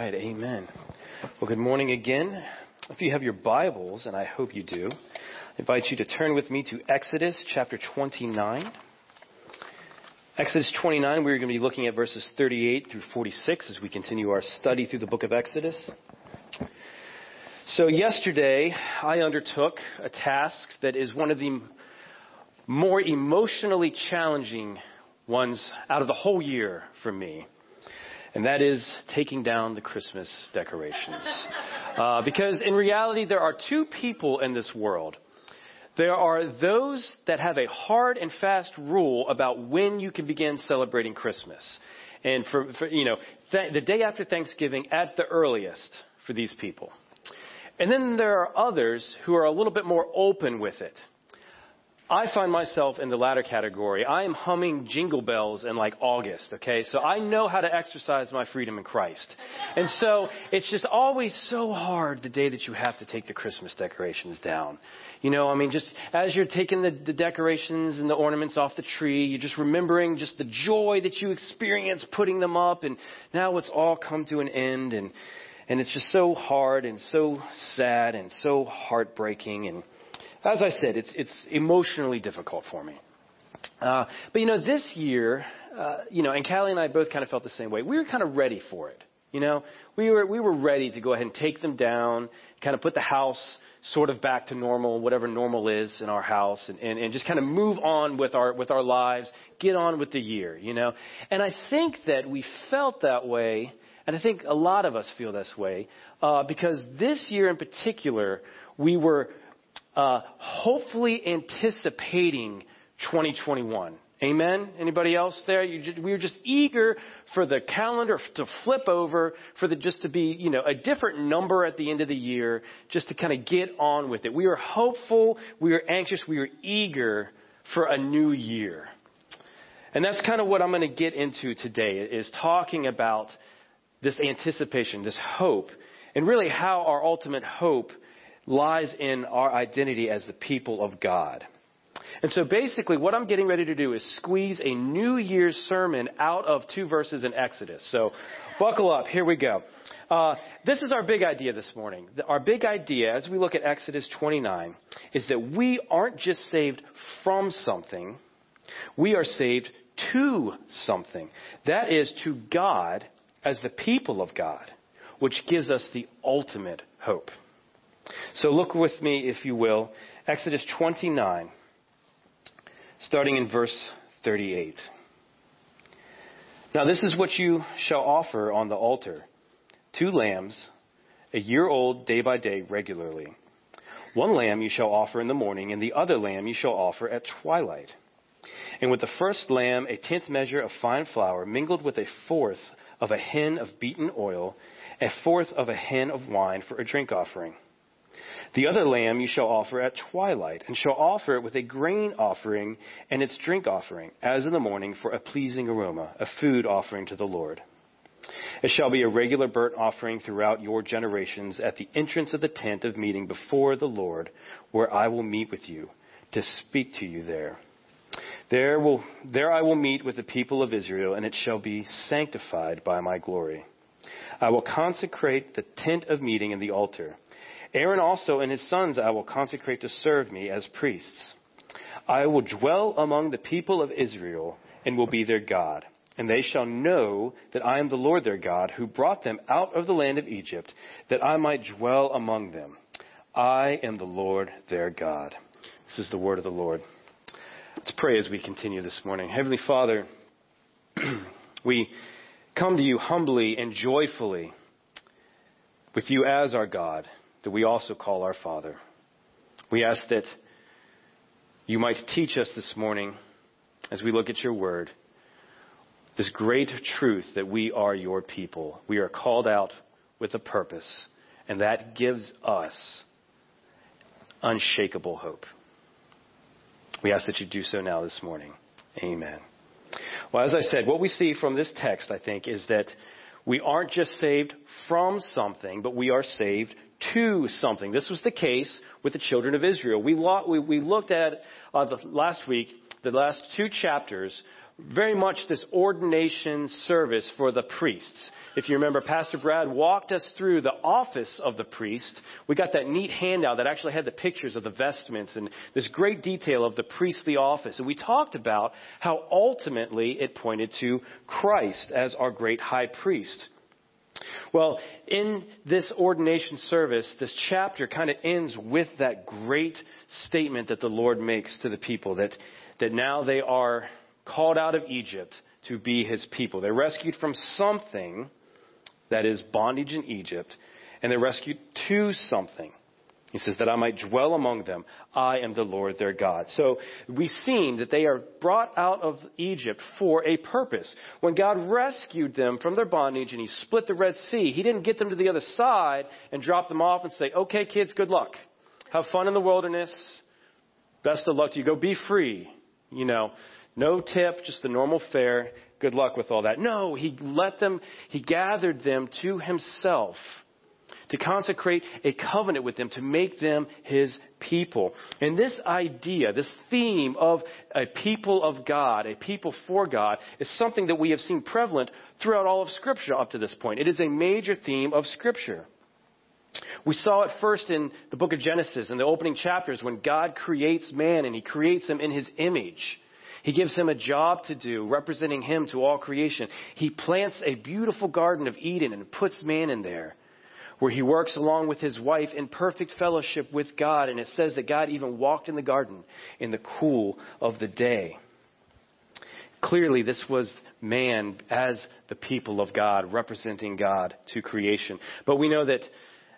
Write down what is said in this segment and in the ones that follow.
All right, amen. Well, good morning again. If you have your Bibles, and I hope you do, I invite you to turn with me to Exodus chapter 29. Exodus 29, we're going to be looking at verses 38 through 46 as we continue our study through the book of Exodus. So, yesterday, I undertook a task that is one of the more emotionally challenging ones out of the whole year for me and that is taking down the Christmas decorations. Uh, because in reality, there are two people in this world. There are those that have a hard and fast rule about when you can begin celebrating Christmas. And for, for you know, th- the day after Thanksgiving at the earliest for these people. And then there are others who are a little bit more open with it. I find myself in the latter category. I am humming jingle bells in like August, okay? So I know how to exercise my freedom in Christ. And so it's just always so hard the day that you have to take the Christmas decorations down. You know, I mean, just as you're taking the, the decorations and the ornaments off the tree, you're just remembering just the joy that you experienced putting them up, and now it's all come to an end, and, and it's just so hard and so sad and so heartbreaking and as I said, it's, it's emotionally difficult for me. Uh, but you know, this year, uh, you know, and Callie and I both kind of felt the same way. We were kind of ready for it. You know, we were we were ready to go ahead and take them down, kind of put the house sort of back to normal, whatever normal is in our house, and, and, and just kind of move on with our with our lives, get on with the year. You know, and I think that we felt that way, and I think a lot of us feel this way uh, because this year in particular, we were uh, hopefully anticipating 2021. Amen. Anybody else there? Just, we were just eager for the calendar to flip over, for the just to be, you know, a different number at the end of the year, just to kind of get on with it. We were hopeful, we were anxious, we were eager for a new year. And that's kind of what I'm going to get into today is talking about this anticipation, this hope, and really how our ultimate hope lies in our identity as the people of God. And so basically, what I'm getting ready to do is squeeze a New Year's sermon out of two verses in Exodus. So buckle up. Here we go. Uh, this is our big idea this morning. Our big idea, as we look at Exodus 29, is that we aren't just saved from something, we are saved to something. That is, to God as the people of God, which gives us the ultimate hope. So look with me, if you will, Exodus 29, starting in verse 38. Now, this is what you shall offer on the altar two lambs, a year old day by day, regularly. One lamb you shall offer in the morning, and the other lamb you shall offer at twilight. And with the first lamb, a tenth measure of fine flour, mingled with a fourth of a hin of beaten oil, a fourth of a hin of wine for a drink offering. The other lamb you shall offer at twilight, and shall offer it with a grain offering and its drink offering, as in the morning for a pleasing aroma, a food offering to the Lord. It shall be a regular burnt offering throughout your generations at the entrance of the tent of meeting before the Lord, where I will meet with you, to speak to you there. There, will, there I will meet with the people of Israel, and it shall be sanctified by my glory. I will consecrate the tent of meeting and the altar. Aaron also and his sons I will consecrate to serve me as priests. I will dwell among the people of Israel and will be their God. And they shall know that I am the Lord their God, who brought them out of the land of Egypt, that I might dwell among them. I am the Lord their God. This is the word of the Lord. Let's pray as we continue this morning. Heavenly Father, we come to you humbly and joyfully with you as our God that we also call our Father. We ask that you might teach us this morning as we look at your word this great truth that we are your people. We are called out with a purpose, and that gives us unshakable hope. We ask that you do so now this morning. Amen. Well, as I said, what we see from this text, I think, is that we aren't just saved from something, but we are saved to something. This was the case with the children of Israel. We, lo- we, we looked at uh, the last week, the last two chapters very much this ordination service for the priests. If you remember, Pastor Brad walked us through the office of the priest. We got that neat handout that actually had the pictures of the vestments and this great detail of the priestly office. And we talked about how ultimately it pointed to Christ as our great high priest. Well, in this ordination service, this chapter kind of ends with that great statement that the Lord makes to the people that, that now they are called out of Egypt to be his people. They're rescued from something that is bondage in Egypt, and they're rescued to something. He says, that I might dwell among them. I am the Lord their God. So we've seen that they are brought out of Egypt for a purpose. When God rescued them from their bondage and He split the Red Sea, He didn't get them to the other side and drop them off and say, okay, kids, good luck. Have fun in the wilderness. Best of luck to you. Go be free. You know, no tip, just the normal fare. Good luck with all that. No, he let them, he gathered them to himself to consecrate a covenant with them, to make them his people. And this idea, this theme of a people of God, a people for God, is something that we have seen prevalent throughout all of Scripture up to this point. It is a major theme of Scripture. We saw it first in the book of Genesis, in the opening chapters, when God creates man and he creates him in his image. He gives him a job to do, representing him to all creation. He plants a beautiful garden of Eden and puts man in there, where he works along with his wife in perfect fellowship with God. And it says that God even walked in the garden in the cool of the day. Clearly, this was man as the people of God, representing God to creation. But we know that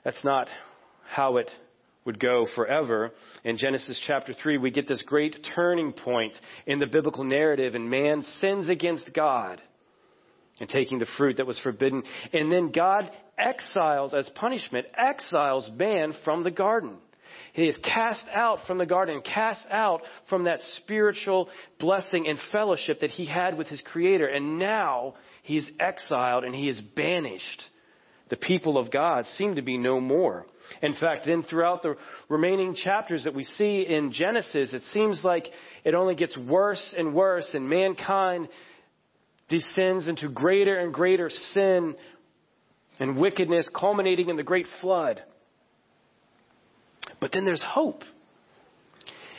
that's not how it would go forever. In Genesis chapter 3, we get this great turning point in the biblical narrative, and man sins against God and taking the fruit that was forbidden. And then God exiles, as punishment, exiles man from the garden. He is cast out from the garden, cast out from that spiritual blessing and fellowship that he had with his Creator. And now he is exiled and he is banished. The people of God seem to be no more. In fact, then throughout the remaining chapters that we see in Genesis, it seems like it only gets worse and worse, and mankind descends into greater and greater sin and wickedness, culminating in the great flood. But then there's hope.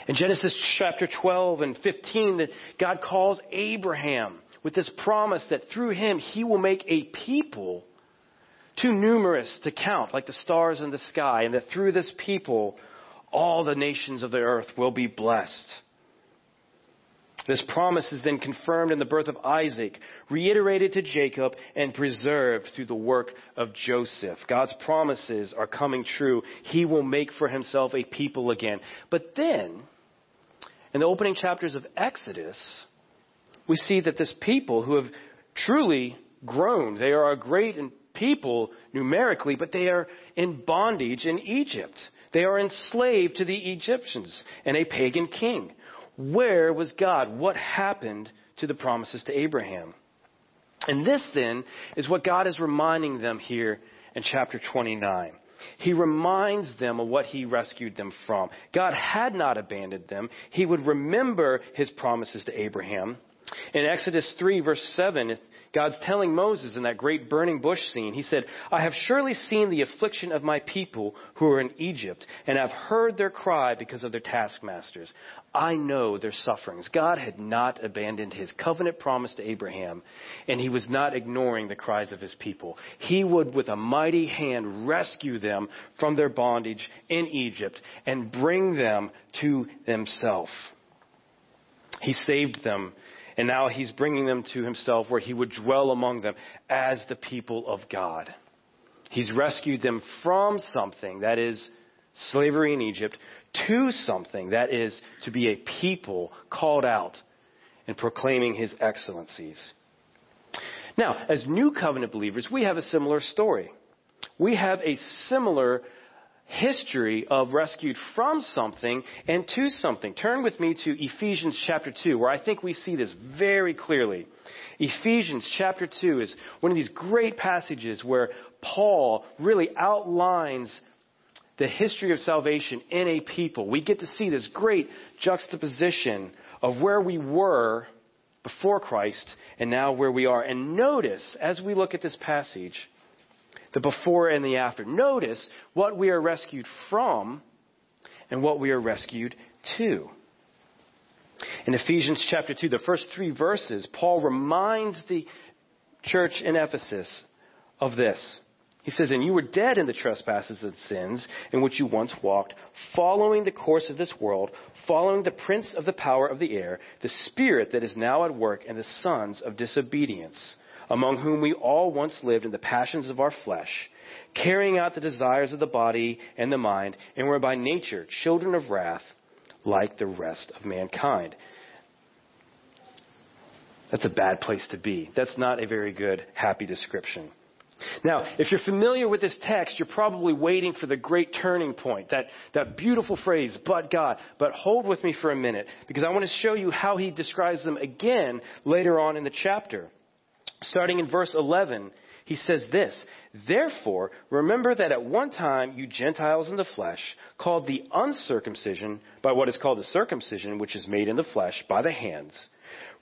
In Genesis chapter 12 and 15, that God calls Abraham with this promise that through him he will make a people too numerous to count, like the stars in the sky, and that through this people, all the nations of the earth will be blessed. This promise is then confirmed in the birth of Isaac, reiterated to Jacob, and preserved through the work of Joseph. God's promises are coming true. He will make for himself a people again. But then, in the opening chapters of Exodus, we see that this people who have truly grown, they are a great and people numerically, but they are in bondage in Egypt. They are enslaved to the Egyptians and a pagan king. Where was God? What happened to the promises to Abraham? And this then is what God is reminding them here in chapter 29. He reminds them of what he rescued them from. God had not abandoned them. He would remember his promises to Abraham. In Exodus 3, verse 7, God's telling Moses in that great burning bush scene, He said, I have surely seen the affliction of my people who are in Egypt, and I have heard their cry because of their taskmasters. I know their sufferings. God had not abandoned His covenant promise to Abraham, and He was not ignoring the cries of His people. He would, with a mighty hand, rescue them from their bondage in Egypt and bring them to Himself. He saved them and now he's bringing them to himself where he would dwell among them as the people of God. He's rescued them from something that is slavery in Egypt to something that is to be a people called out and proclaiming his excellencies. Now, as new covenant believers, we have a similar story. We have a similar history of rescued from something and to something. Turn with me to Ephesians chapter 2, where I think we see this very clearly. Ephesians chapter 2 is one of these great passages where Paul really outlines the history of salvation in a people. We get to see this great juxtaposition of where we were before Christ and now where we are. And notice, as we look at this passage, the before and the after, notice what we are rescued from and what we are rescued to. In Ephesians chapter 2, the first three verses, Paul reminds the church in Ephesus of this. He says, And you were dead in the trespasses and sins in which you once walked, following the course of this world, following the prince of the power of the air, the spirit that is now at work in the sons of disobedience, among whom we all once lived in the passions of our flesh, carrying out the desires of the body and the mind, and were by nature children of wrath like the rest of mankind. That's a bad place to be. That's not a very good, happy description. Now, if you're familiar with this text, you're probably waiting for the great turning point, that, that beautiful phrase, but God. But hold with me for a minute, because I want to show you how he describes them again later on in the chapter. Starting in verse 11, he says this Therefore, remember that at one time you Gentiles in the flesh, called the uncircumcision by what is called the circumcision, which is made in the flesh by the hands.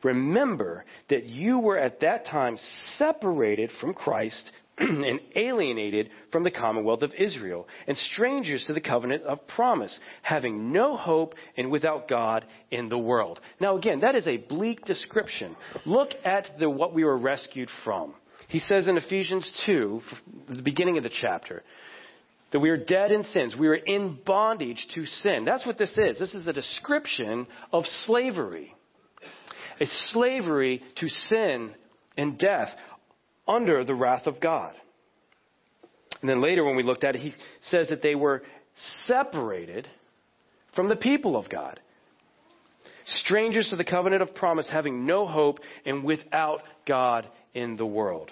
Remember that you were at that time separated from Christ and alienated from the commonwealth of Israel, and strangers to the covenant of promise, having no hope and without God in the world. Now, again, that is a bleak description. Look at the, what we were rescued from. He says in Ephesians 2, the beginning of the chapter, that we are dead in sins. We are in bondage to sin. That's what this is. This is a description of slavery. A slavery to sin and death under the wrath of God. And then later, when we looked at it, he says that they were separated from the people of God. Strangers to the covenant of promise, having no hope and without God in the world.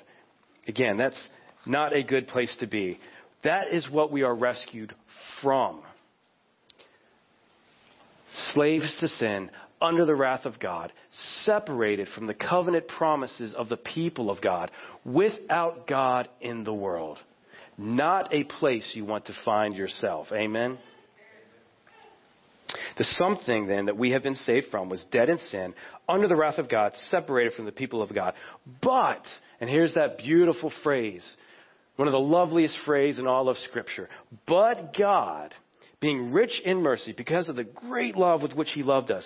Again, that's not a good place to be. That is what we are rescued from. Slaves to sin, under the wrath of God, separated from the covenant promises of the people of God, without God in the world. Not a place you want to find yourself. Amen? The something then that we have been saved from was dead in sin, under the wrath of God, separated from the people of God. But, and here's that beautiful phrase, one of the loveliest phrases in all of Scripture. But God, being rich in mercy because of the great love with which he loved us,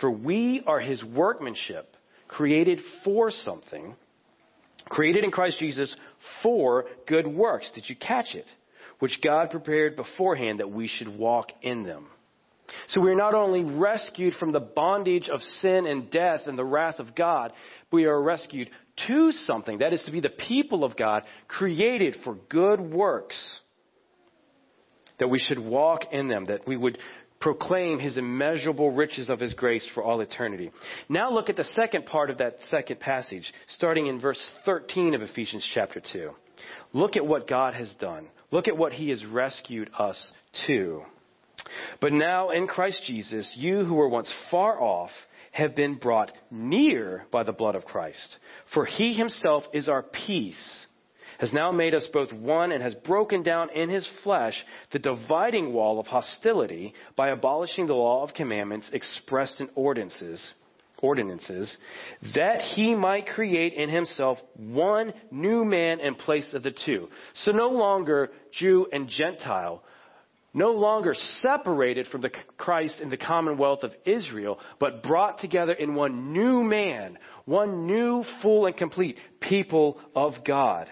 For we are his workmanship, created for something, created in Christ Jesus for good works. Did you catch it? Which God prepared beforehand that we should walk in them. So we are not only rescued from the bondage of sin and death and the wrath of God, but we are rescued to something. That is to be the people of God, created for good works that we should walk in them, that we would proclaim his immeasurable riches of his grace for all eternity. Now look at the second part of that second passage, starting in verse 13 of Ephesians chapter 2. Look at what God has done. Look at what he has rescued us to. But now in Christ Jesus, you who were once far off have been brought near by the blood of Christ. For he himself is our peace has now made us both one and has broken down in his flesh the dividing wall of hostility by abolishing the law of commandments expressed in ordinances, ordinances, that he might create in himself one new man in place of the two. So no longer Jew and Gentile, no longer separated from the Christ in the commonwealth of Israel, but brought together in one new man, one new, full, and complete people of God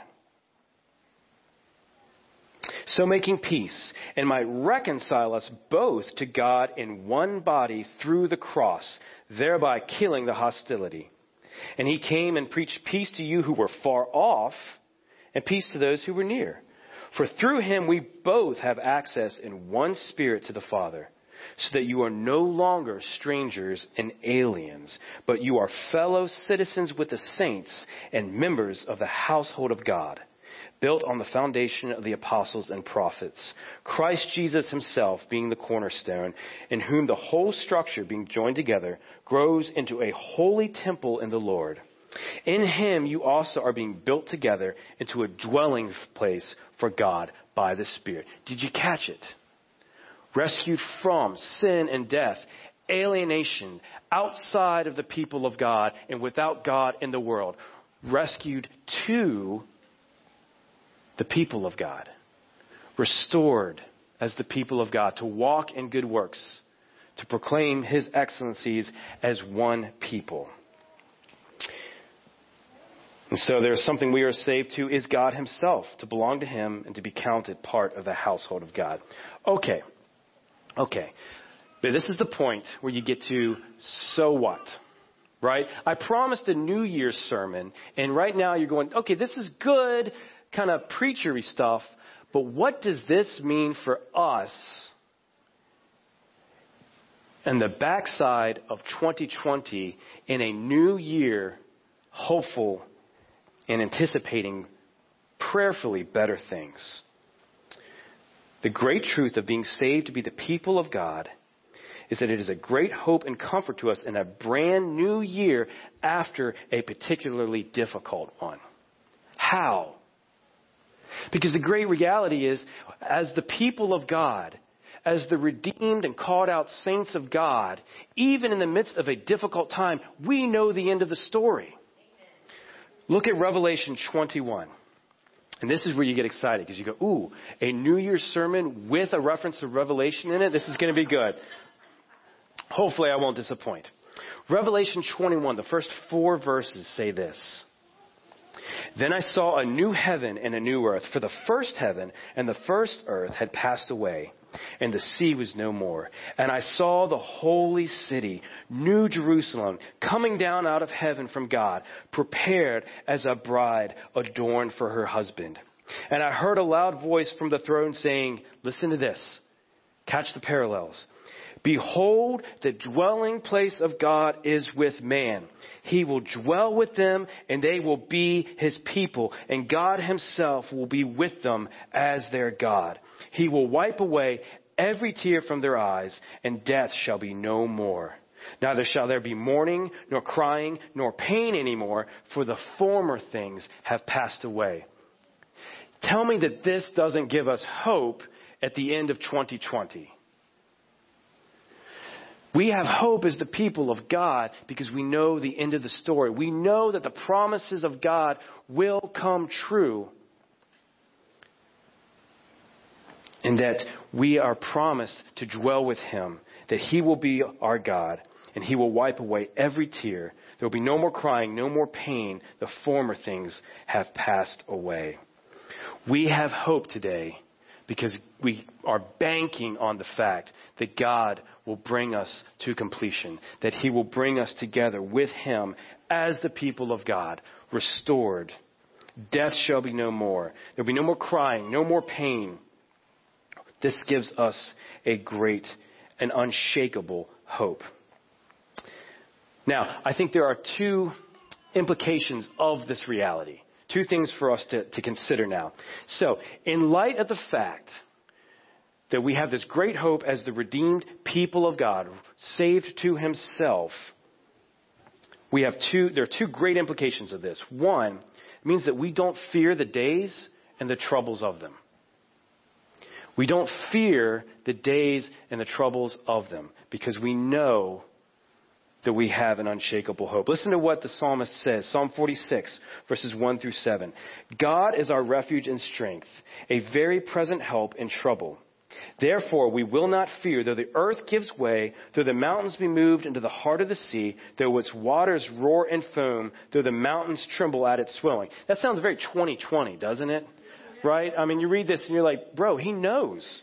so making peace, and might reconcile us both to God in one body through the cross, thereby killing the hostility. And he came and preached peace to you who were far off, and peace to those who were near. For through him we both have access in one spirit to the Father. so that you are no longer strangers and aliens, but you are fellow citizens with the saints and members of the household of God, built on the foundation of the apostles and prophets, Christ Jesus himself being the cornerstone, in whom the whole structure being joined together grows into a holy temple in the Lord. In him you also are being built together into a dwelling place for God by the Spirit. Did you catch it? rescued from sin and death, alienation, outside of the people of God and without God in the world, rescued to the people of God, restored as the people of God, to walk in good works, to proclaim His excellencies as one people. And so there's something we are saved to is God Himself, to belong to Him and to be counted part of the household of God. Okay. Okay. But this is the point where you get to, so what? Right? I promised a New Year's sermon, and right now you're going, okay, this is good, kind of preachery stuff, but what does this mean for us and the backside of 2020 in a new year, hopeful and anticipating prayerfully better things? The great truth of being saved to be the people of God is that it is a great hope and comfort to us in a brand new year after a particularly difficult one. How? Because the great reality is, as the people of God, as the redeemed and called out saints of God, even in the midst of a difficult time, we know the end of the story. Look at Revelation 21. And this is where you get excited because you go, ooh, a New Year's sermon with a reference to Revelation in it. This is going to be good. Hopefully, I won't disappoint. Revelation 21, the first four verses say this. Then I saw a new heaven and a new earth, for the first heaven and the first earth had passed away, and the sea was no more. And I saw the holy city, New Jerusalem, coming down out of heaven from God, prepared as a bride adorned for her husband. And I heard a loud voice from the throne saying, Listen to this. Catch the parallels. Behold, the dwelling place of God is with man. He will dwell with them and they will be his people and God himself will be with them as their God. He will wipe away every tear from their eyes and death shall be no more. Neither shall there be mourning, nor crying, nor pain anymore, for the former things have passed away. Tell me that this doesn't give us hope at the end of 2020. We have hope as the people of God because we know the end of the story. We know that the promises of God will come true. And that we are promised to dwell with Him, that He will be our God, and He will wipe away every tear. There will be no more crying, no more pain. The former things have passed away. We have hope today because we are banking on the fact that God will bring us to completion, that He will bring us together with Him as the people of God, restored. Death shall be no more. There will be no more crying, no more pain. This gives us a great and unshakable hope. Now, I think there are two implications of this reality. Two things for us to, to consider now. So, in light of the fact that we have this great hope as the redeemed people of God, saved to himself, we have two, there are two great implications of this. One, it means that we don't fear the days and the troubles of them. We don't fear the days and the troubles of them because we know that we have an unshakable hope. Listen to what the psalmist says Psalm 46, verses 1 through 7. God is our refuge and strength, a very present help in trouble. Therefore, we will not fear, though the earth gives way, though the mountains be moved into the heart of the sea, though its waters roar and foam, though the mountains tremble at its swelling. That sounds very 2020, doesn't it? Right? I mean, you read this and you're like, bro, he knows.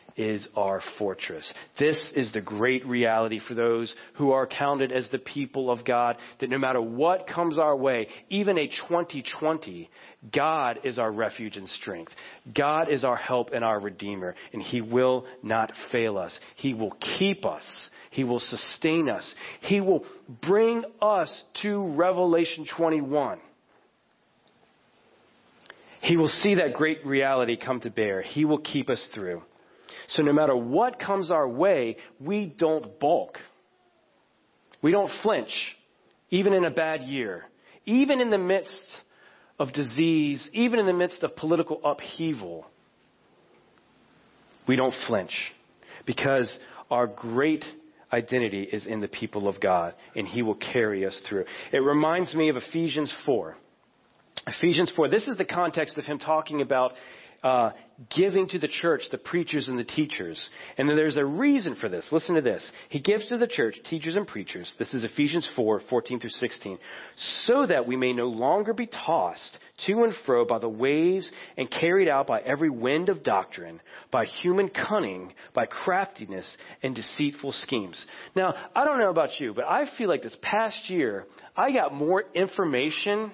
is our fortress. This is the great reality for those who are counted as the people of God, that no matter what comes our way, even a 2020, God is our refuge and strength. God is our help and our redeemer, and He will not fail us. He will keep us. He will sustain us. He will bring us to Revelation 21. He will see that great reality come to bear. He will keep us through. So no matter what comes our way, we don't balk. We don't flinch, even in a bad year, even in the midst of disease, even in the midst of political upheaval. We don't flinch because our great identity is in the people of God and He will carry us through. It reminds me of Ephesians 4. Ephesians 4, this is the context of him talking about uh, giving to the church the preachers and the teachers. And then there's a reason for this. Listen to this. He gives to the church teachers and preachers. This is Ephesians 4, 14 through 16. So that we may no longer be tossed to and fro by the waves and carried out by every wind of doctrine, by human cunning, by craftiness and deceitful schemes. Now, I don't know about you, but I feel like this past year, I got more information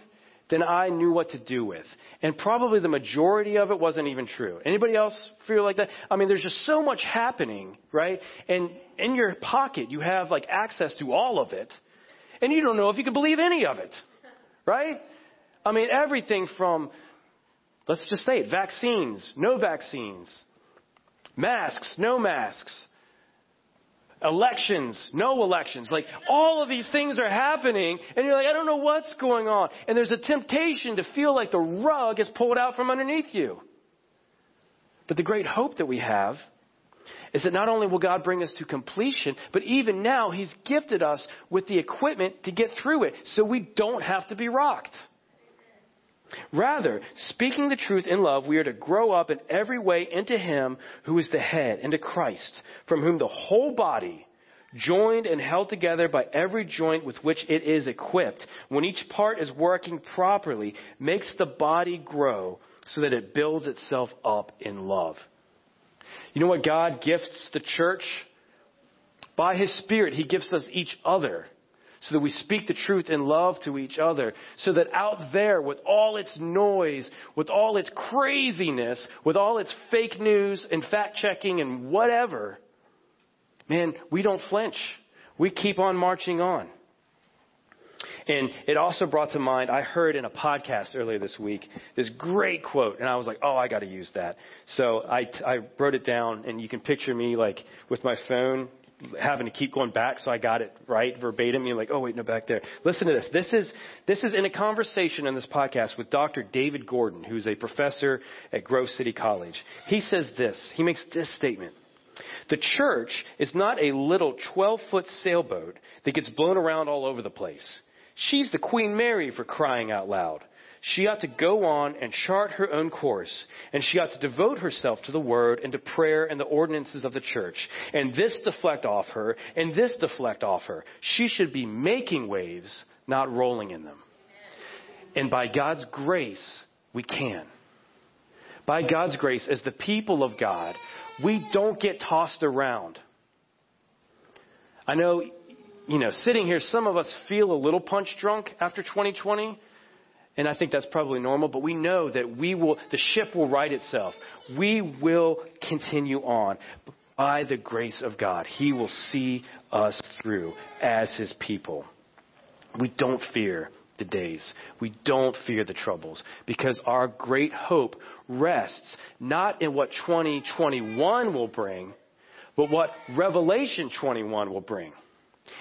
than I knew what to do with. And probably the majority of it wasn't even true. Anybody else feel like that? I mean, there's just so much happening, right? And in your pocket, you have like access to all of it. And you don't know if you can believe any of it, right? I mean, everything from, let's just say it, vaccines, no vaccines, masks, no masks, elections, no elections. Like all of these things are happening and you're like, I don't know what's going on. And there's a temptation to feel like the rug is pulled out from underneath you. But the great hope that we have is that not only will God bring us to completion, but even now He's gifted us with the equipment to get through it so we don't have to be rocked. Rather, speaking the truth in love, we are to grow up in every way into Him who is the head, into Christ, from whom the whole body, joined and held together by every joint with which it is equipped, when each part is working properly, makes the body grow so that it builds itself up in love. You know what God gifts the church? By His Spirit, He gifts us each other so that we speak the truth in love to each other, so that out there, with all its noise, with all its craziness, with all its fake news and fact checking and whatever, man, we don't flinch. We keep on marching on. And it also brought to mind, I heard in a podcast earlier this week, this great quote, and I was like, oh, I got to use that. So I, I wrote it down, and you can picture me like with my phone having to keep going back so I got it right verbatim. You're like, oh wait, no, back there. Listen to this. This is this is in a conversation on this podcast with Dr. David Gordon, who's a professor at Grove City College. He says this. He makes this statement. The church is not a little 12 foot sailboat that gets blown around all over the place. She's the Queen Mary for crying out loud. She ought to go on and chart her own course, and she ought to devote herself to the word and to prayer and the ordinances of the church. And this deflect off her, and this deflect off her. She should be making waves, not rolling in them. And by God's grace, we can. By God's grace, as the people of God, we don't get tossed around. I know, you know, sitting here, some of us feel a little punch drunk after 2020. And I think that's probably normal, but we know that we will, the ship will right itself. We will continue on by the grace of God. He will see us through as His people. We don't fear the days. We don't fear the troubles because our great hope rests not in what 2021 will bring, but what Revelation 21 will bring.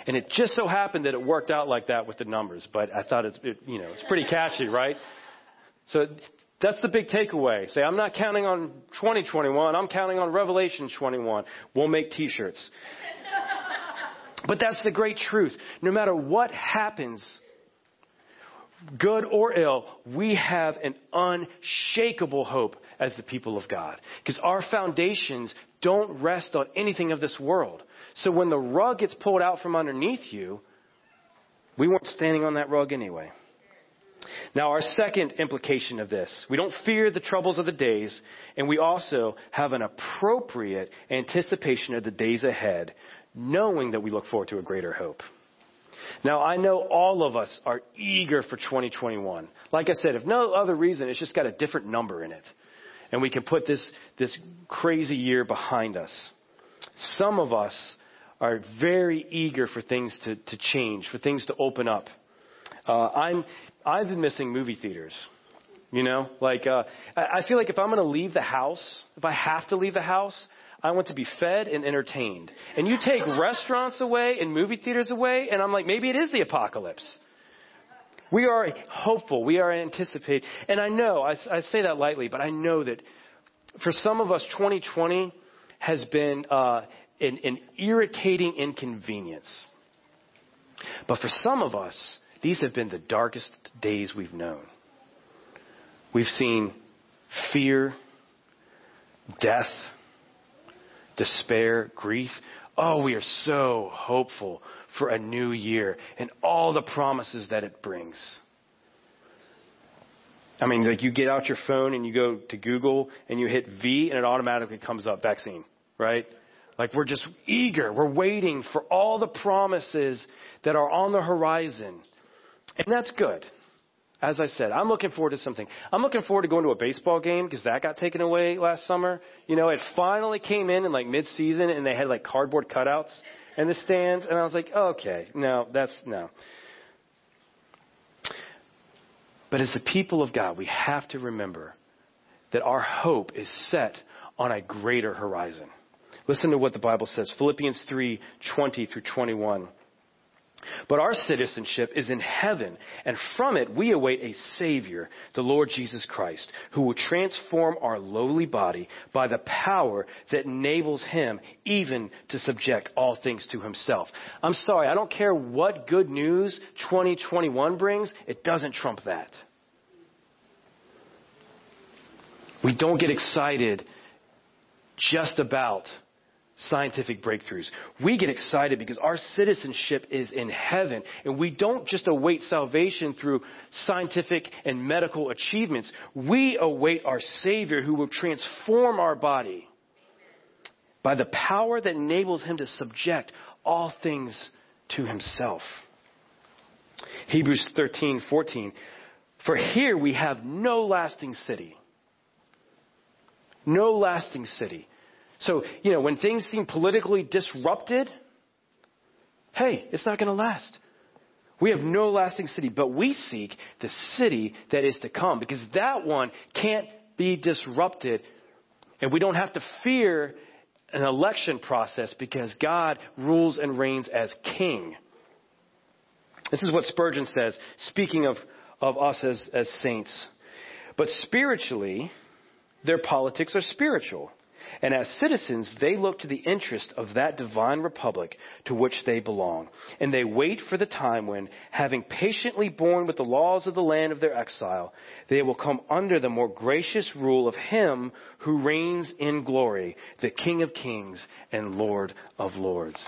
And it just so happened that it worked out like that with the numbers, but I thought it's, it, you know, it's pretty catchy, right? So that's the big takeaway. Say, I'm not counting on 2021, I'm counting on Revelation 21. We'll make t-shirts. but that's the great truth. No matter what happens, good or ill, we have an unshakable hope as the people of God. Because our foundations don't rest on anything of this world. So when the rug gets pulled out from underneath you, we weren't standing on that rug anyway. Now, our second implication of this, we don't fear the troubles of the days, and we also have an appropriate anticipation of the days ahead, knowing that we look forward to a greater hope. Now, I know all of us are eager for 2021. Like I said, if no other reason, it's just got a different number in it. And we can put this, this crazy year behind us. Some of us are very eager for things to, to change, for things to open up. Uh, I'm, I've been missing movie theaters. You know, like, uh, I feel like if I'm going to leave the house, if I have to leave the house, I want to be fed and entertained. And you take restaurants away and movie theaters away, and I'm like, maybe it is the apocalypse. We are hopeful. We are anticipate. And I know, I, I say that lightly, but I know that for some of us, 2020 has been uh, an, an irritating inconvenience. But for some of us, these have been the darkest days we've known. We've seen fear, death, despair, grief. Oh, we are so hopeful for a new year and all the promises that it brings. I mean, like you get out your phone and you go to Google and you hit V and it automatically comes up vaccine, right? Like we're just eager. We're waiting for all the promises that are on the horizon. And that's good. As I said, I'm looking forward to something. I'm looking forward to going to a baseball game because that got taken away last summer. You know, it finally came in in like mid-season and they had like cardboard cutouts in the stands. And I was like, okay, no, that's, no. But as the people of God, we have to remember that our hope is set on a greater horizon. Listen to what the Bible says. Philippians 3, 20 through 21. But our citizenship is in heaven, and from it we await a Savior, the Lord Jesus Christ, who will transform our lowly body by the power that enables Him even to subject all things to Himself. I'm sorry, I don't care what good news 2021 brings, it doesn't trump that. We don't get excited just about scientific breakthroughs. We get excited because our citizenship is in heaven, and we don't just await salvation through scientific and medical achievements. We await our Savior who will transform our body by the power that enables him to subject all things to himself. Hebrews 13, 14. For here we have no lasting city. No lasting city so, you know, when things seem politically disrupted, hey, it's not going to last. We have no lasting city, but we seek the city that is to come because that one can't be disrupted. And we don't have to fear an election process because God rules and reigns as king. This is what Spurgeon says, speaking of, of us as, as saints. But spiritually, their politics are spiritual. And as citizens, they look to the interest of that divine republic to which they belong. And they wait for the time when, having patiently borne with the laws of the land of their exile, they will come under the more gracious rule of Him who reigns in glory, the King of kings and Lord of lords.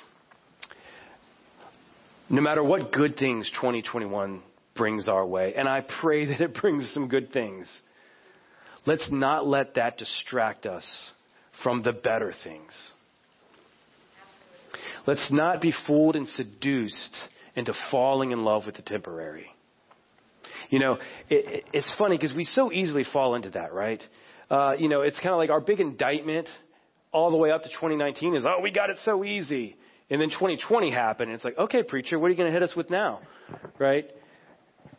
No matter what good things 2021 brings our way, and I pray that it brings some good things, let's not let that distract us from the better things. Let's not be fooled and seduced into falling in love with the temporary. You know, it, it's funny because we so easily fall into that, right? Uh, you know, it's kind of like our big indictment all the way up to 2019 is, oh, we got it so easy. And then 2020 happened, and it's like, okay, preacher, what are you going to hit us with now? Right?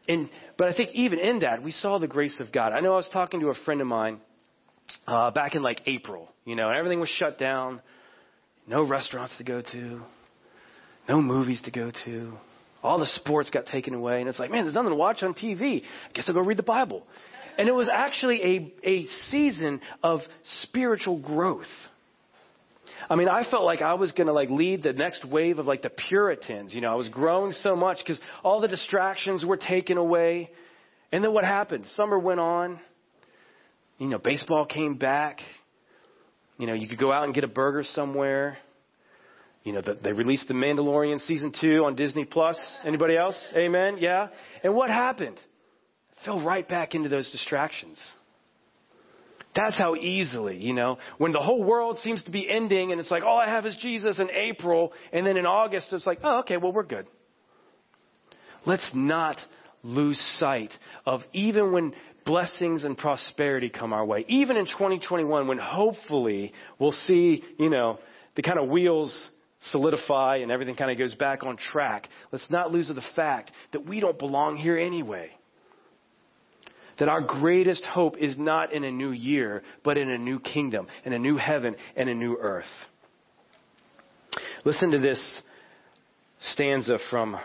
And, but I think even in that, we saw the grace of God. I know I was talking to a friend of mine uh, back in like April, you know, and everything was shut down. No restaurants to go to, no movies to go to. All the sports got taken away, and it's like, man, there's nothing to watch on TV. I guess I'll go read the Bible. And it was actually a, a season of spiritual growth. I mean, I felt like I was going to like lead the next wave of like the Puritans. You know, I was growing so much because all the distractions were taken away. And then what happened? Summer went on. You know, baseball came back. You know, you could go out and get a burger somewhere. You know, the, they released The Mandalorian season two on Disney Plus. Anybody else? Amen? Yeah? And what happened? Fell right back into those distractions. That's how easily, you know, when the whole world seems to be ending and it's like, all I have is Jesus in April, and then in August it's like, oh, okay, well, we're good. Let's not lose sight of even when blessings and prosperity come our way, even in 2021 when hopefully we'll see, you know, the kind of wheels solidify and everything kind of goes back on track. Let's not lose the fact that we don't belong here anyway. That our greatest hope is not in a new year, but in a new kingdom, in a new heaven, and a new earth. Listen to this stanza from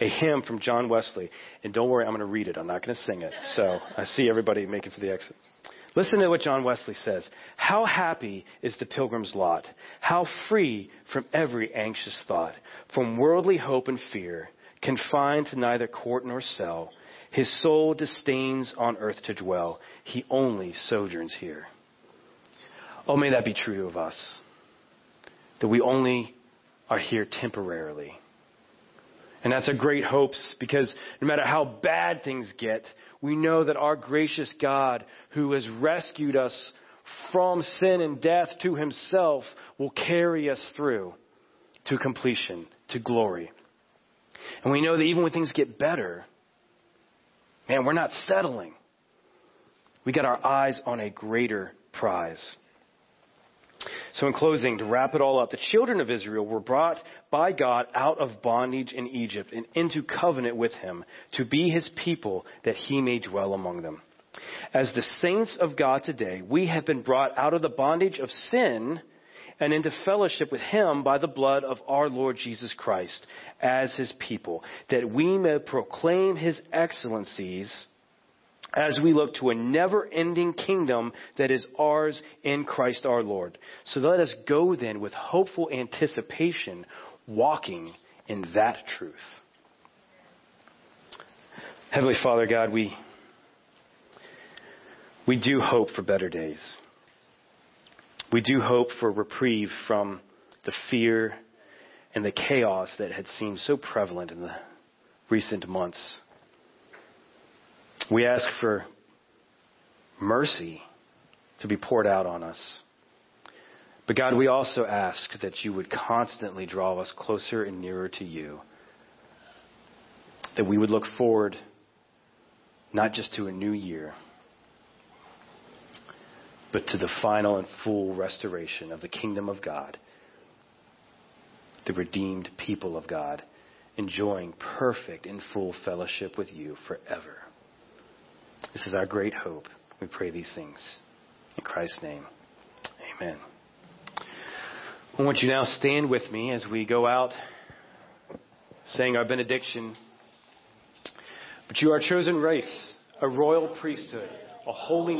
a hymn from John Wesley. And don't worry, I'm going to read it. I'm not going to sing it. So I see everybody making for the exit. Listen to what John Wesley says. How happy is the pilgrim's lot, how free from every anxious thought, from worldly hope and fear, confined to neither court nor cell. His soul disdains on earth to dwell, he only sojourns here. Oh, may that be true of us, that we only are here temporarily. And that's a great hope because no matter how bad things get, we know that our gracious God, who has rescued us from sin and death to himself, will carry us through to completion, to glory. And we know that even when things get better, man, we're not settling. We got our eyes on a greater prize. So, in closing, to wrap it all up, the children of Israel were brought by God out of bondage in Egypt and into covenant with Him to be His people that He may dwell among them. As the saints of God today, we have been brought out of the bondage of sin and into fellowship with Him by the blood of our Lord Jesus Christ as His people, that we may proclaim His excellencies as we look to a never ending kingdom that is ours in Christ our Lord. So let us go then with hopeful anticipation, walking in that truth. Heavenly Father God, we, we do hope for better days. We do hope for reprieve from the fear and the chaos that had seemed so prevalent in the recent months. We ask for mercy to be poured out on us. But God, we also ask that you would constantly draw us closer and nearer to you. That we would look forward not just to a new year, but to the final and full restoration of the kingdom of God, the redeemed people of God, enjoying perfect and full fellowship with you forever. This is our great hope. We pray these things. In Christ's name, amen. I want you now stand with me as we go out saying our benediction. But you are a chosen race, a royal priesthood, a holy